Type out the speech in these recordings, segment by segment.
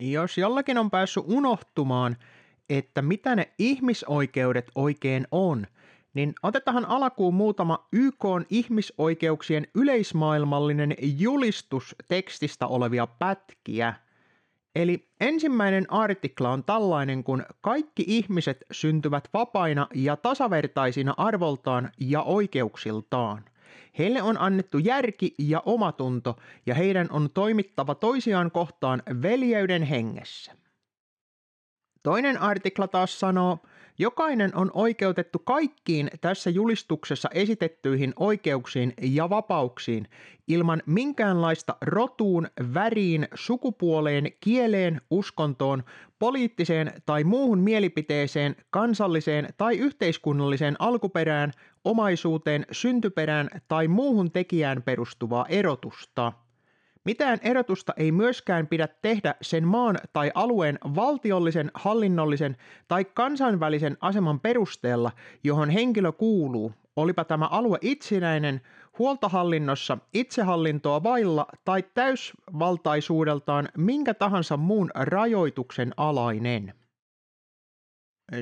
Jos jollakin on päässyt unohtumaan, että mitä ne ihmisoikeudet oikein on, niin otetaan alkuun muutama YK ihmisoikeuksien yleismaailmallinen julistus tekstistä olevia pätkiä. Eli ensimmäinen artikla on tällainen, kun kaikki ihmiset syntyvät vapaina ja tasavertaisina arvoltaan ja oikeuksiltaan. Heille on annettu järki ja omatunto, ja heidän on toimittava toisiaan kohtaan veljeyden hengessä. Toinen artikla taas sanoo, jokainen on oikeutettu kaikkiin tässä julistuksessa esitettyihin oikeuksiin ja vapauksiin ilman minkäänlaista rotuun, väriin, sukupuoleen, kieleen, uskontoon, poliittiseen tai muuhun mielipiteeseen, kansalliseen tai yhteiskunnalliseen alkuperään, omaisuuteen, syntyperään tai muuhun tekijään perustuvaa erotusta. Mitään erotusta ei myöskään pidä tehdä sen maan tai alueen valtiollisen, hallinnollisen tai kansainvälisen aseman perusteella, johon henkilö kuuluu, olipa tämä alue itsenäinen, huoltohallinnossa, itsehallintoa vailla tai täysvaltaisuudeltaan minkä tahansa muun rajoituksen alainen.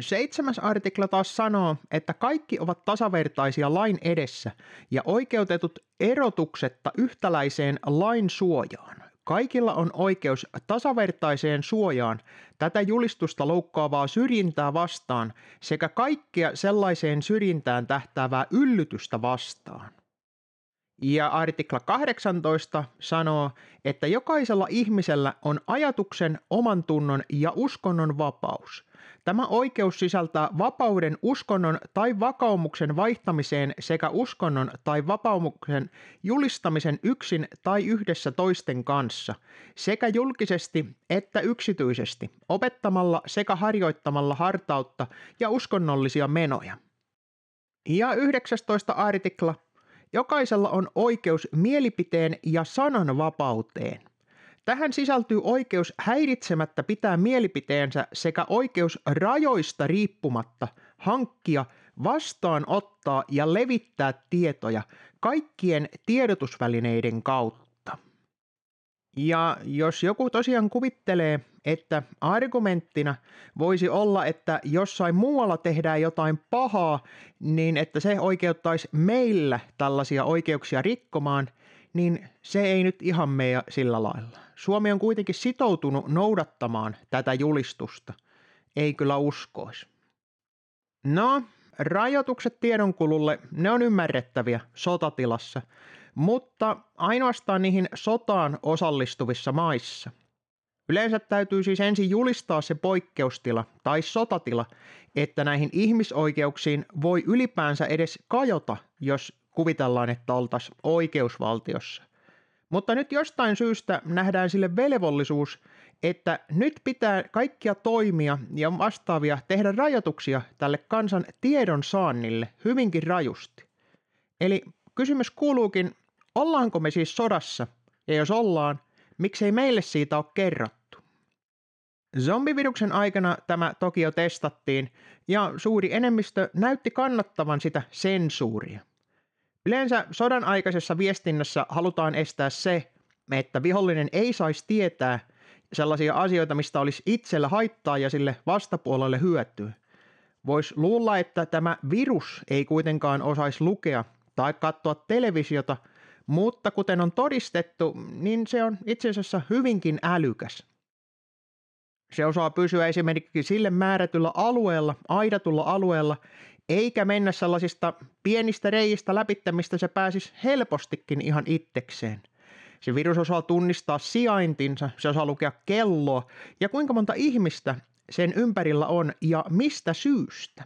Seitsemäs artikla taas sanoo, että kaikki ovat tasavertaisia lain edessä ja oikeutetut erotuksetta yhtäläiseen lain suojaan. Kaikilla on oikeus tasavertaiseen suojaan tätä julistusta loukkaavaa syrjintää vastaan sekä kaikkea sellaiseen syrjintään tähtäävää yllytystä vastaan. Ja artikla 18 sanoo, että jokaisella ihmisellä on ajatuksen, oman tunnon ja uskonnon vapaus – Tämä oikeus sisältää vapauden uskonnon tai vakaumuksen vaihtamiseen sekä uskonnon tai vakaumuksen julistamisen yksin tai yhdessä toisten kanssa, sekä julkisesti että yksityisesti, opettamalla sekä harjoittamalla hartautta ja uskonnollisia menoja. Ja 19 artikla. Jokaisella on oikeus mielipiteen ja sananvapauteen – Tähän sisältyy oikeus häiritsemättä pitää mielipiteensä sekä oikeus rajoista riippumatta hankkia, vastaanottaa ja levittää tietoja kaikkien tiedotusvälineiden kautta. Ja jos joku tosiaan kuvittelee, että argumenttina voisi olla, että jossain muualla tehdään jotain pahaa, niin että se oikeuttaisi meillä tällaisia oikeuksia rikkomaan, niin se ei nyt ihan mene sillä lailla. Suomi on kuitenkin sitoutunut noudattamaan tätä julistusta. Ei kyllä uskoisi. No, rajoitukset tiedonkululle, ne on ymmärrettäviä sotatilassa, mutta ainoastaan niihin sotaan osallistuvissa maissa. Yleensä täytyy siis ensin julistaa se poikkeustila tai sotatila, että näihin ihmisoikeuksiin voi ylipäänsä edes kajota, jos kuvitellaan, että oltaisiin oikeusvaltiossa. Mutta nyt jostain syystä nähdään sille velvollisuus, että nyt pitää kaikkia toimia ja vastaavia tehdä rajoituksia tälle kansan tiedon saannille hyvinkin rajusti. Eli kysymys kuuluukin, ollaanko me siis sodassa? Ja jos ollaan, miksei meille siitä ole kerrottu? Zombiviruksen aikana tämä toki jo testattiin, ja suuri enemmistö näytti kannattavan sitä sensuuria – Yleensä sodan aikaisessa viestinnässä halutaan estää se, että vihollinen ei saisi tietää sellaisia asioita, mistä olisi itsellä haittaa ja sille vastapuolelle hyötyä. Voisi luulla, että tämä virus ei kuitenkaan osaisi lukea tai katsoa televisiota, mutta kuten on todistettu, niin se on itse asiassa hyvinkin älykäs. Se osaa pysyä esimerkiksi sille määrätyllä alueella, aidatulla alueella, eikä mennä sellaisista pienistä reijistä läpitte, mistä se pääsisi helpostikin ihan itsekseen. Se virus osaa tunnistaa sijaintinsa, se osaa lukea kelloa ja kuinka monta ihmistä sen ympärillä on ja mistä syystä.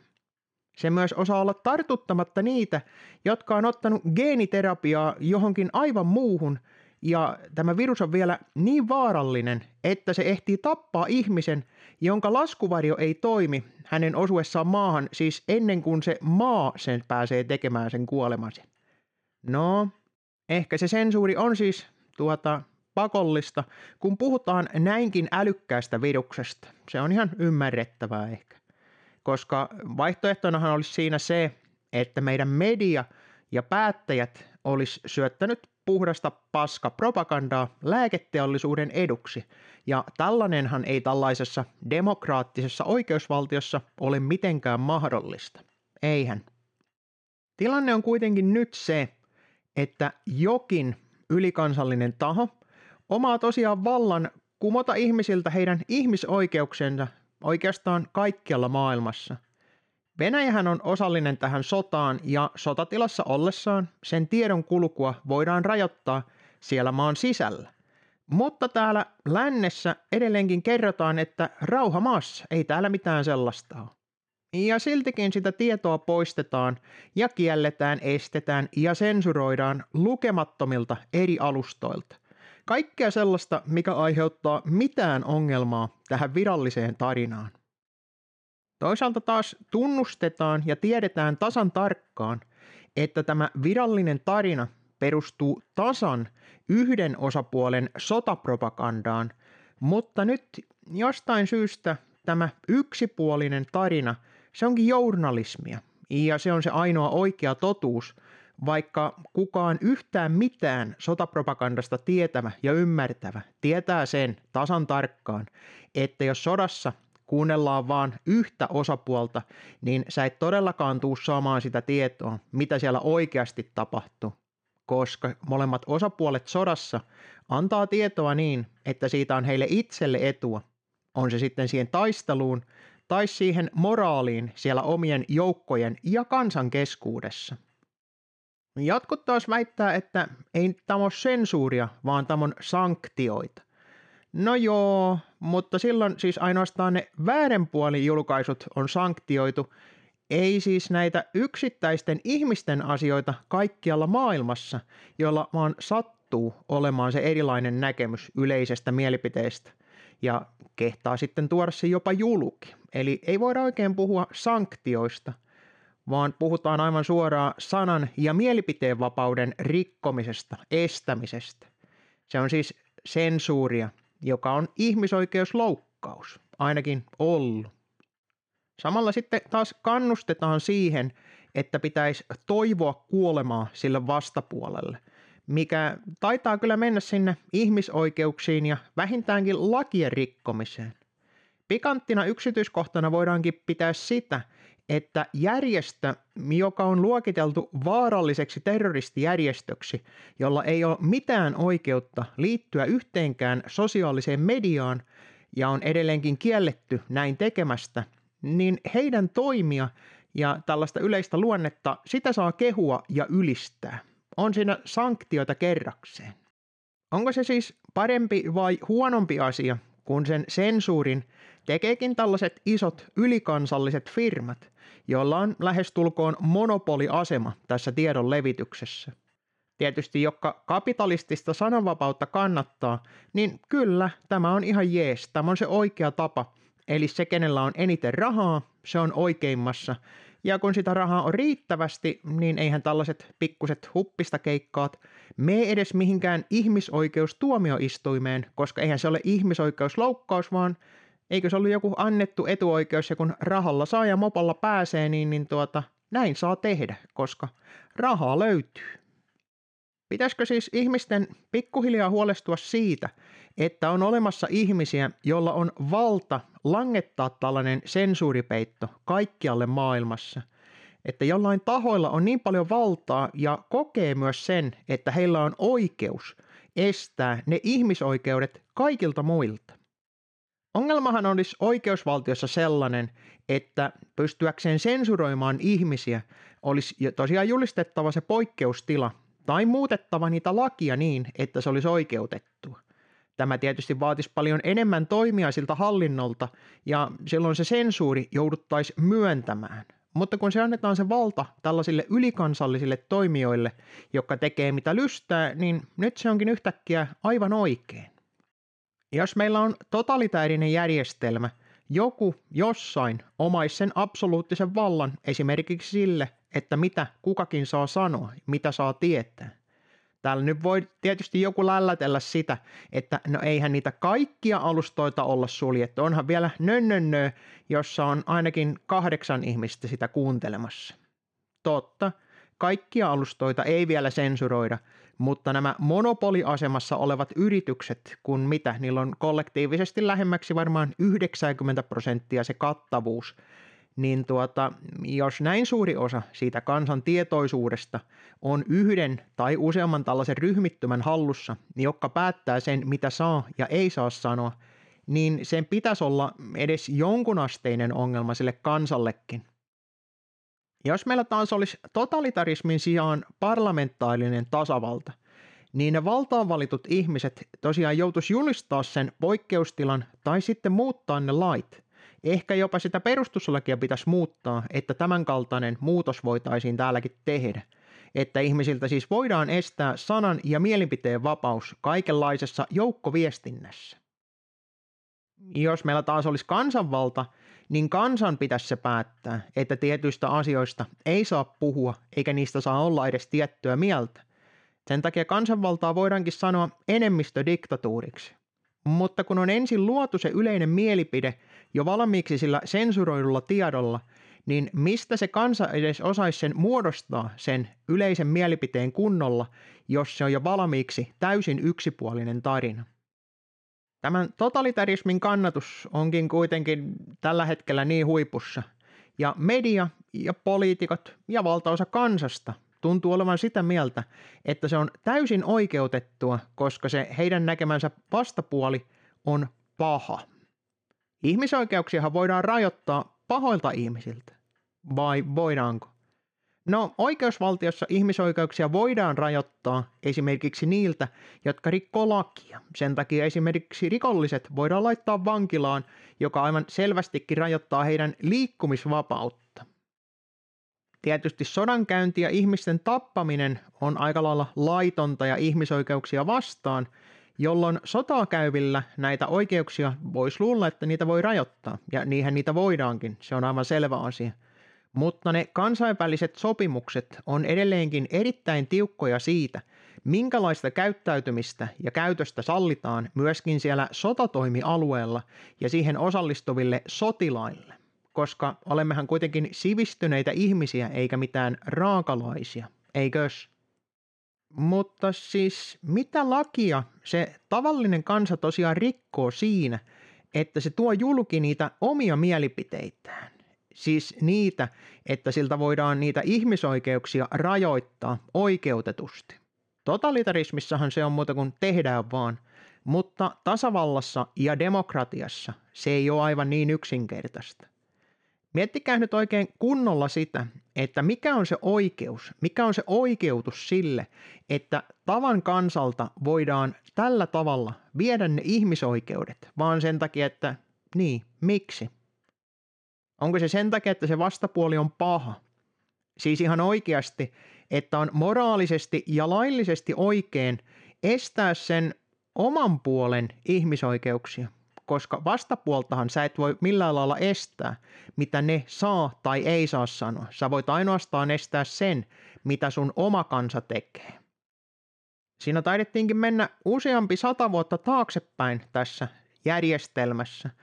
Se myös osaa olla tartuttamatta niitä, jotka on ottanut geeniterapiaa johonkin aivan muuhun, ja tämä virus on vielä niin vaarallinen, että se ehtii tappaa ihmisen, jonka laskuvarjo ei toimi hänen osuessaan maahan, siis ennen kuin se maa sen pääsee tekemään sen kuolemansa. No, ehkä se sensuuri on siis tuota pakollista, kun puhutaan näinkin älykkäästä viruksesta. Se on ihan ymmärrettävää ehkä. Koska vaihtoehtonahan olisi siinä se, että meidän media ja päättäjät olisi syöttänyt puhdasta paska propagandaa lääketeollisuuden eduksi, ja tällainenhan ei tällaisessa demokraattisessa oikeusvaltiossa ole mitenkään mahdollista. Eihän. Tilanne on kuitenkin nyt se, että jokin ylikansallinen taho omaa tosiaan vallan kumota ihmisiltä heidän ihmisoikeuksensa oikeastaan kaikkialla maailmassa. Venäjähän on osallinen tähän sotaan ja sotatilassa ollessaan sen tiedon kulkua voidaan rajoittaa siellä maan sisällä. Mutta täällä lännessä edelleenkin kerrotaan, että rauha maassa, ei täällä mitään sellaista ole. Ja siltikin sitä tietoa poistetaan ja kielletään, estetään ja sensuroidaan lukemattomilta eri alustoilta. Kaikkea sellaista, mikä aiheuttaa mitään ongelmaa tähän viralliseen tarinaan. Toisaalta taas tunnustetaan ja tiedetään tasan tarkkaan, että tämä virallinen tarina perustuu tasan yhden osapuolen sotapropagandaan, mutta nyt jostain syystä tämä yksipuolinen tarina, se onkin journalismia ja se on se ainoa oikea totuus, vaikka kukaan yhtään mitään sotapropagandasta tietävä ja ymmärtävä tietää sen tasan tarkkaan, että jos sodassa kuunnellaan vaan yhtä osapuolta, niin sä et todellakaan tuu saamaan sitä tietoa, mitä siellä oikeasti tapahtuu, koska molemmat osapuolet sodassa antaa tietoa niin, että siitä on heille itselle etua. On se sitten siihen taisteluun tai siihen moraaliin siellä omien joukkojen ja kansan keskuudessa. Jatkot taas väittää, että ei tämä ole sensuuria, vaan tämä on sanktioita. No joo, mutta silloin siis ainoastaan ne väärenpuolin julkaisut on sanktioitu, ei siis näitä yksittäisten ihmisten asioita kaikkialla maailmassa, joilla vaan sattuu olemaan se erilainen näkemys yleisestä mielipiteestä ja kehtaa sitten tuoda se jopa julki. Eli ei voida oikein puhua sanktioista, vaan puhutaan aivan suoraan sanan ja mielipiteenvapauden rikkomisesta, estämisestä. Se on siis sensuuria joka on ihmisoikeusloukkaus, ainakin ollut. Samalla sitten taas kannustetaan siihen, että pitäisi toivoa kuolemaa sille vastapuolelle, mikä taitaa kyllä mennä sinne ihmisoikeuksiin ja vähintäänkin lakien rikkomiseen. Pikanttina yksityiskohtana voidaankin pitää sitä, että järjestö, joka on luokiteltu vaaralliseksi terroristijärjestöksi, jolla ei ole mitään oikeutta liittyä yhteenkään sosiaaliseen mediaan ja on edelleenkin kielletty näin tekemästä, niin heidän toimia ja tällaista yleistä luonnetta, sitä saa kehua ja ylistää. On siinä sanktioita kerrakseen. Onko se siis parempi vai huonompi asia, kun sen sensuurin tekeekin tällaiset isot ylikansalliset firmat, jolla on lähestulkoon monopoliasema tässä tiedon levityksessä. Tietysti, joka kapitalistista sananvapautta kannattaa, niin kyllä, tämä on ihan jees, tämä on se oikea tapa. Eli se, kenellä on eniten rahaa, se on oikeimmassa. Ja kun sitä rahaa on riittävästi, niin eihän tällaiset pikkuset huppista keikkaat mene edes mihinkään ihmisoikeustuomioistuimeen, koska eihän se ole ihmisoikeusloukkaus, vaan eikö se ollut joku annettu etuoikeus ja kun rahalla saa ja mopolla pääsee, niin, niin tuota, näin saa tehdä, koska rahaa löytyy. Pitäisikö siis ihmisten pikkuhiljaa huolestua siitä, että on olemassa ihmisiä, joilla on valta langettaa tällainen sensuuripeitto kaikkialle maailmassa, että jollain tahoilla on niin paljon valtaa ja kokee myös sen, että heillä on oikeus estää ne ihmisoikeudet kaikilta muilta. Ongelmahan olisi oikeusvaltiossa sellainen, että pystyäkseen sensuroimaan ihmisiä olisi tosiaan julistettava se poikkeustila tai muutettava niitä lakia niin, että se olisi oikeutettua. Tämä tietysti vaatisi paljon enemmän toimia siltä hallinnolta ja silloin se sensuuri jouduttaisiin myöntämään. Mutta kun se annetaan se valta tällaisille ylikansallisille toimijoille, jotka tekee mitä lystää, niin nyt se onkin yhtäkkiä aivan oikein. Jos meillä on totalitäärinen järjestelmä, joku jossain omaisi sen absoluuttisen vallan esimerkiksi sille, että mitä kukakin saa sanoa, mitä saa tietää. Täällä nyt voi tietysti joku lällätellä sitä, että no eihän niitä kaikkia alustoita olla suljettu. Onhan vielä nönnönnö, jossa on ainakin kahdeksan ihmistä sitä kuuntelemassa. Totta, kaikkia alustoita ei vielä sensuroida, mutta nämä monopoliasemassa olevat yritykset, kun mitä, niillä on kollektiivisesti lähemmäksi varmaan 90 prosenttia se kattavuus, niin tuota, jos näin suuri osa siitä kansan tietoisuudesta on yhden tai useamman tällaisen ryhmittymän hallussa, niin joka päättää sen, mitä saa ja ei saa sanoa, niin sen pitäisi olla edes jonkunasteinen ongelma sille kansallekin. Jos meillä taas olisi totalitarismin sijaan parlamentaarinen tasavalta, niin ne valtaan valitut ihmiset tosiaan joutuisi julistaa sen poikkeustilan tai sitten muuttaa ne lait. Ehkä jopa sitä perustuslakia pitäisi muuttaa, että tämänkaltainen muutos voitaisiin täälläkin tehdä. Että ihmisiltä siis voidaan estää sanan ja mielipiteen vapaus kaikenlaisessa joukkoviestinnässä. Jos meillä taas olisi kansanvalta, niin kansan pitäisi se päättää, että tietyistä asioista ei saa puhua eikä niistä saa olla edes tiettyä mieltä. Sen takia kansanvaltaa voidaankin sanoa enemmistödiktatuuriksi. Mutta kun on ensin luotu se yleinen mielipide jo valmiiksi sillä sensuroidulla tiedolla, niin mistä se kansa edes osaisi sen muodostaa sen yleisen mielipiteen kunnolla, jos se on jo valmiiksi täysin yksipuolinen tarina? Tämän totalitarismin kannatus onkin kuitenkin tällä hetkellä niin huipussa, ja media ja poliitikot ja valtaosa kansasta tuntuu olevan sitä mieltä, että se on täysin oikeutettua, koska se heidän näkemänsä vastapuoli on paha. Ihmisoikeuksiahan voidaan rajoittaa pahoilta ihmisiltä, vai voidaanko? No, oikeusvaltiossa ihmisoikeuksia voidaan rajoittaa esimerkiksi niiltä, jotka rikkoo lakia. Sen takia esimerkiksi rikolliset voidaan laittaa vankilaan, joka aivan selvästikin rajoittaa heidän liikkumisvapautta. Tietysti sodankäynti ja ihmisten tappaminen on aika lailla laitonta ja ihmisoikeuksia vastaan, jolloin sotaa käyvillä näitä oikeuksia voisi luulla, että niitä voi rajoittaa, ja niinhän niitä voidaankin, se on aivan selvä asia – mutta ne kansainväliset sopimukset on edelleenkin erittäin tiukkoja siitä, minkälaista käyttäytymistä ja käytöstä sallitaan myöskin siellä sotatoimialueella ja siihen osallistuville sotilaille, koska olemmehan kuitenkin sivistyneitä ihmisiä eikä mitään raakalaisia, eikös? Mutta siis mitä lakia se tavallinen kansa tosiaan rikkoo siinä, että se tuo julki niitä omia mielipiteitään? Siis niitä, että siltä voidaan niitä ihmisoikeuksia rajoittaa oikeutetusti. Totalitarismissahan se on muuta kuin tehdään vaan, mutta tasavallassa ja demokratiassa se ei ole aivan niin yksinkertaista. Miettikää nyt oikein kunnolla sitä, että mikä on se oikeus, mikä on se oikeutus sille, että tavan kansalta voidaan tällä tavalla viedä ne ihmisoikeudet, vaan sen takia, että niin, miksi? Onko se sen takia, että se vastapuoli on paha? Siis ihan oikeasti, että on moraalisesti ja laillisesti oikein estää sen oman puolen ihmisoikeuksia, koska vastapuoltahan sä et voi millään lailla estää, mitä ne saa tai ei saa sanoa. Sä voit ainoastaan estää sen, mitä sun oma kansa tekee. Siinä taidettiinkin mennä useampi sata vuotta taaksepäin tässä järjestelmässä –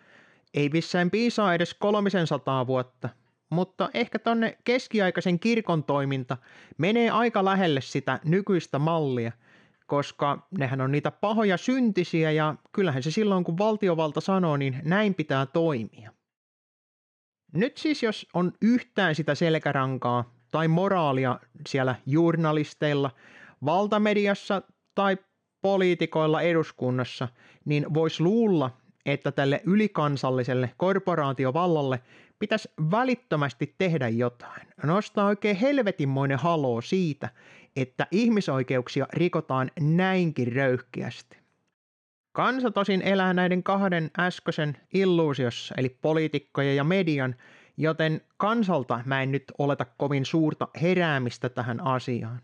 ei missään piisaa edes kolmisen sataa vuotta, mutta ehkä tonne keskiaikaisen kirkon toiminta menee aika lähelle sitä nykyistä mallia, koska nehän on niitä pahoja syntisiä ja kyllähän se silloin kun valtiovalta sanoo, niin näin pitää toimia. Nyt siis jos on yhtään sitä selkärankaa tai moraalia siellä journalisteilla, valtamediassa tai poliitikoilla eduskunnassa, niin voisi luulla, että tälle ylikansalliselle korporaatiovallalle pitäisi välittömästi tehdä jotain. Nostaa oikein helvetinmoinen haloo siitä, että ihmisoikeuksia rikotaan näinkin röyhkeästi. Kansa tosin elää näiden kahden äskeisen illuusiossa, eli poliitikkojen ja median, joten kansalta mä en nyt oleta kovin suurta heräämistä tähän asiaan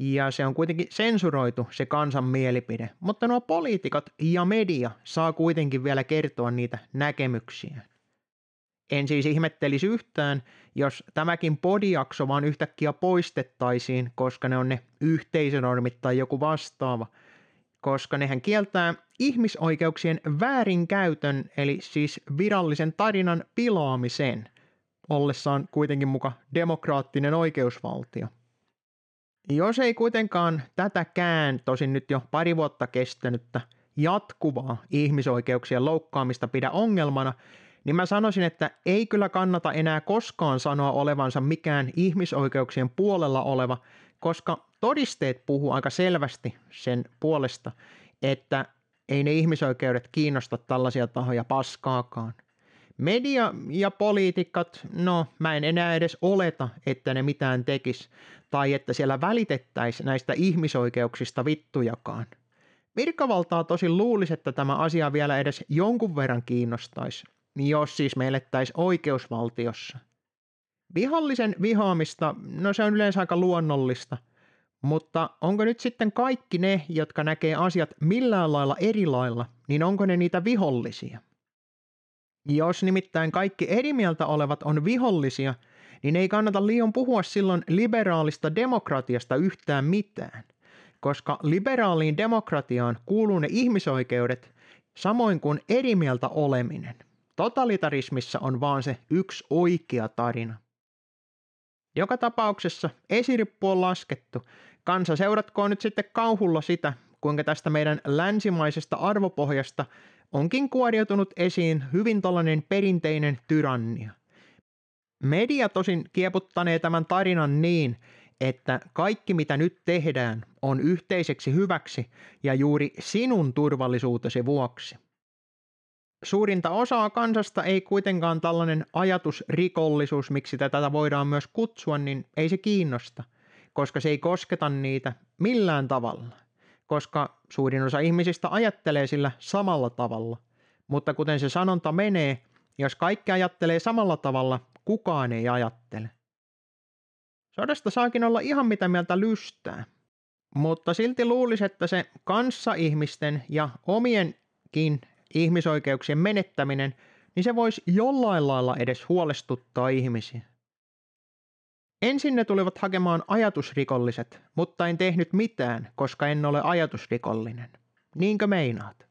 ja se on kuitenkin sensuroitu se kansan mielipide, mutta nuo poliitikot ja media saa kuitenkin vielä kertoa niitä näkemyksiä. En siis ihmettelisi yhtään, jos tämäkin podiakso vaan yhtäkkiä poistettaisiin, koska ne on ne yhteisönormit tai joku vastaava, koska nehän kieltää ihmisoikeuksien väärinkäytön, eli siis virallisen tarinan pilaamisen, ollessaan kuitenkin muka demokraattinen oikeusvaltio. Jos ei kuitenkaan tätäkään, tosin nyt jo pari vuotta kestänyttä, jatkuvaa ihmisoikeuksien loukkaamista pidä ongelmana, niin mä sanoisin, että ei kyllä kannata enää koskaan sanoa olevansa mikään ihmisoikeuksien puolella oleva, koska todisteet puhuu aika selvästi sen puolesta, että ei ne ihmisoikeudet kiinnosta tällaisia tahoja paskaakaan. Media ja poliitikot, no mä en enää edes oleta, että ne mitään tekis, tai että siellä välitettäisiin näistä ihmisoikeuksista vittujakaan. Virkavaltaa tosi luulisi, että tämä asia vielä edes jonkun verran kiinnostaisi, jos siis me elettäisiin oikeusvaltiossa. Vihollisen vihaamista, no se on yleensä aika luonnollista, mutta onko nyt sitten kaikki ne, jotka näkee asiat millään lailla eri lailla, niin onko ne niitä vihollisia? Jos nimittäin kaikki eri mieltä olevat on vihollisia, niin ei kannata liian puhua silloin liberaalista demokratiasta yhtään mitään, koska liberaaliin demokratiaan kuuluu ne ihmisoikeudet samoin kuin eri mieltä oleminen. Totalitarismissa on vaan se yksi oikea tarina. Joka tapauksessa esirippu on laskettu. Kansa seuratkoon nyt sitten kauhulla sitä, kuinka tästä meidän länsimaisesta arvopohjasta onkin kuoriutunut esiin hyvin tällainen perinteinen tyrannia. Media tosin kieputtanee tämän tarinan niin, että kaikki mitä nyt tehdään on yhteiseksi hyväksi ja juuri sinun turvallisuutesi vuoksi. Suurinta osaa kansasta ei kuitenkaan tällainen ajatusrikollisuus, miksi tätä voidaan myös kutsua, niin ei se kiinnosta, koska se ei kosketa niitä millään tavalla, koska suurin osa ihmisistä ajattelee sillä samalla tavalla. Mutta kuten se sanonta menee, jos kaikki ajattelee samalla tavalla, kukaan ei ajattele. Sodasta saakin olla ihan mitä mieltä lystää, mutta silti luulisi, että se kanssa-ihmisten ja omienkin ihmisoikeuksien menettäminen, niin se voisi jollain lailla edes huolestuttaa ihmisiä. Ensin ne tulivat hakemaan ajatusrikolliset, mutta en tehnyt mitään, koska en ole ajatusrikollinen. Niinkö meinaat?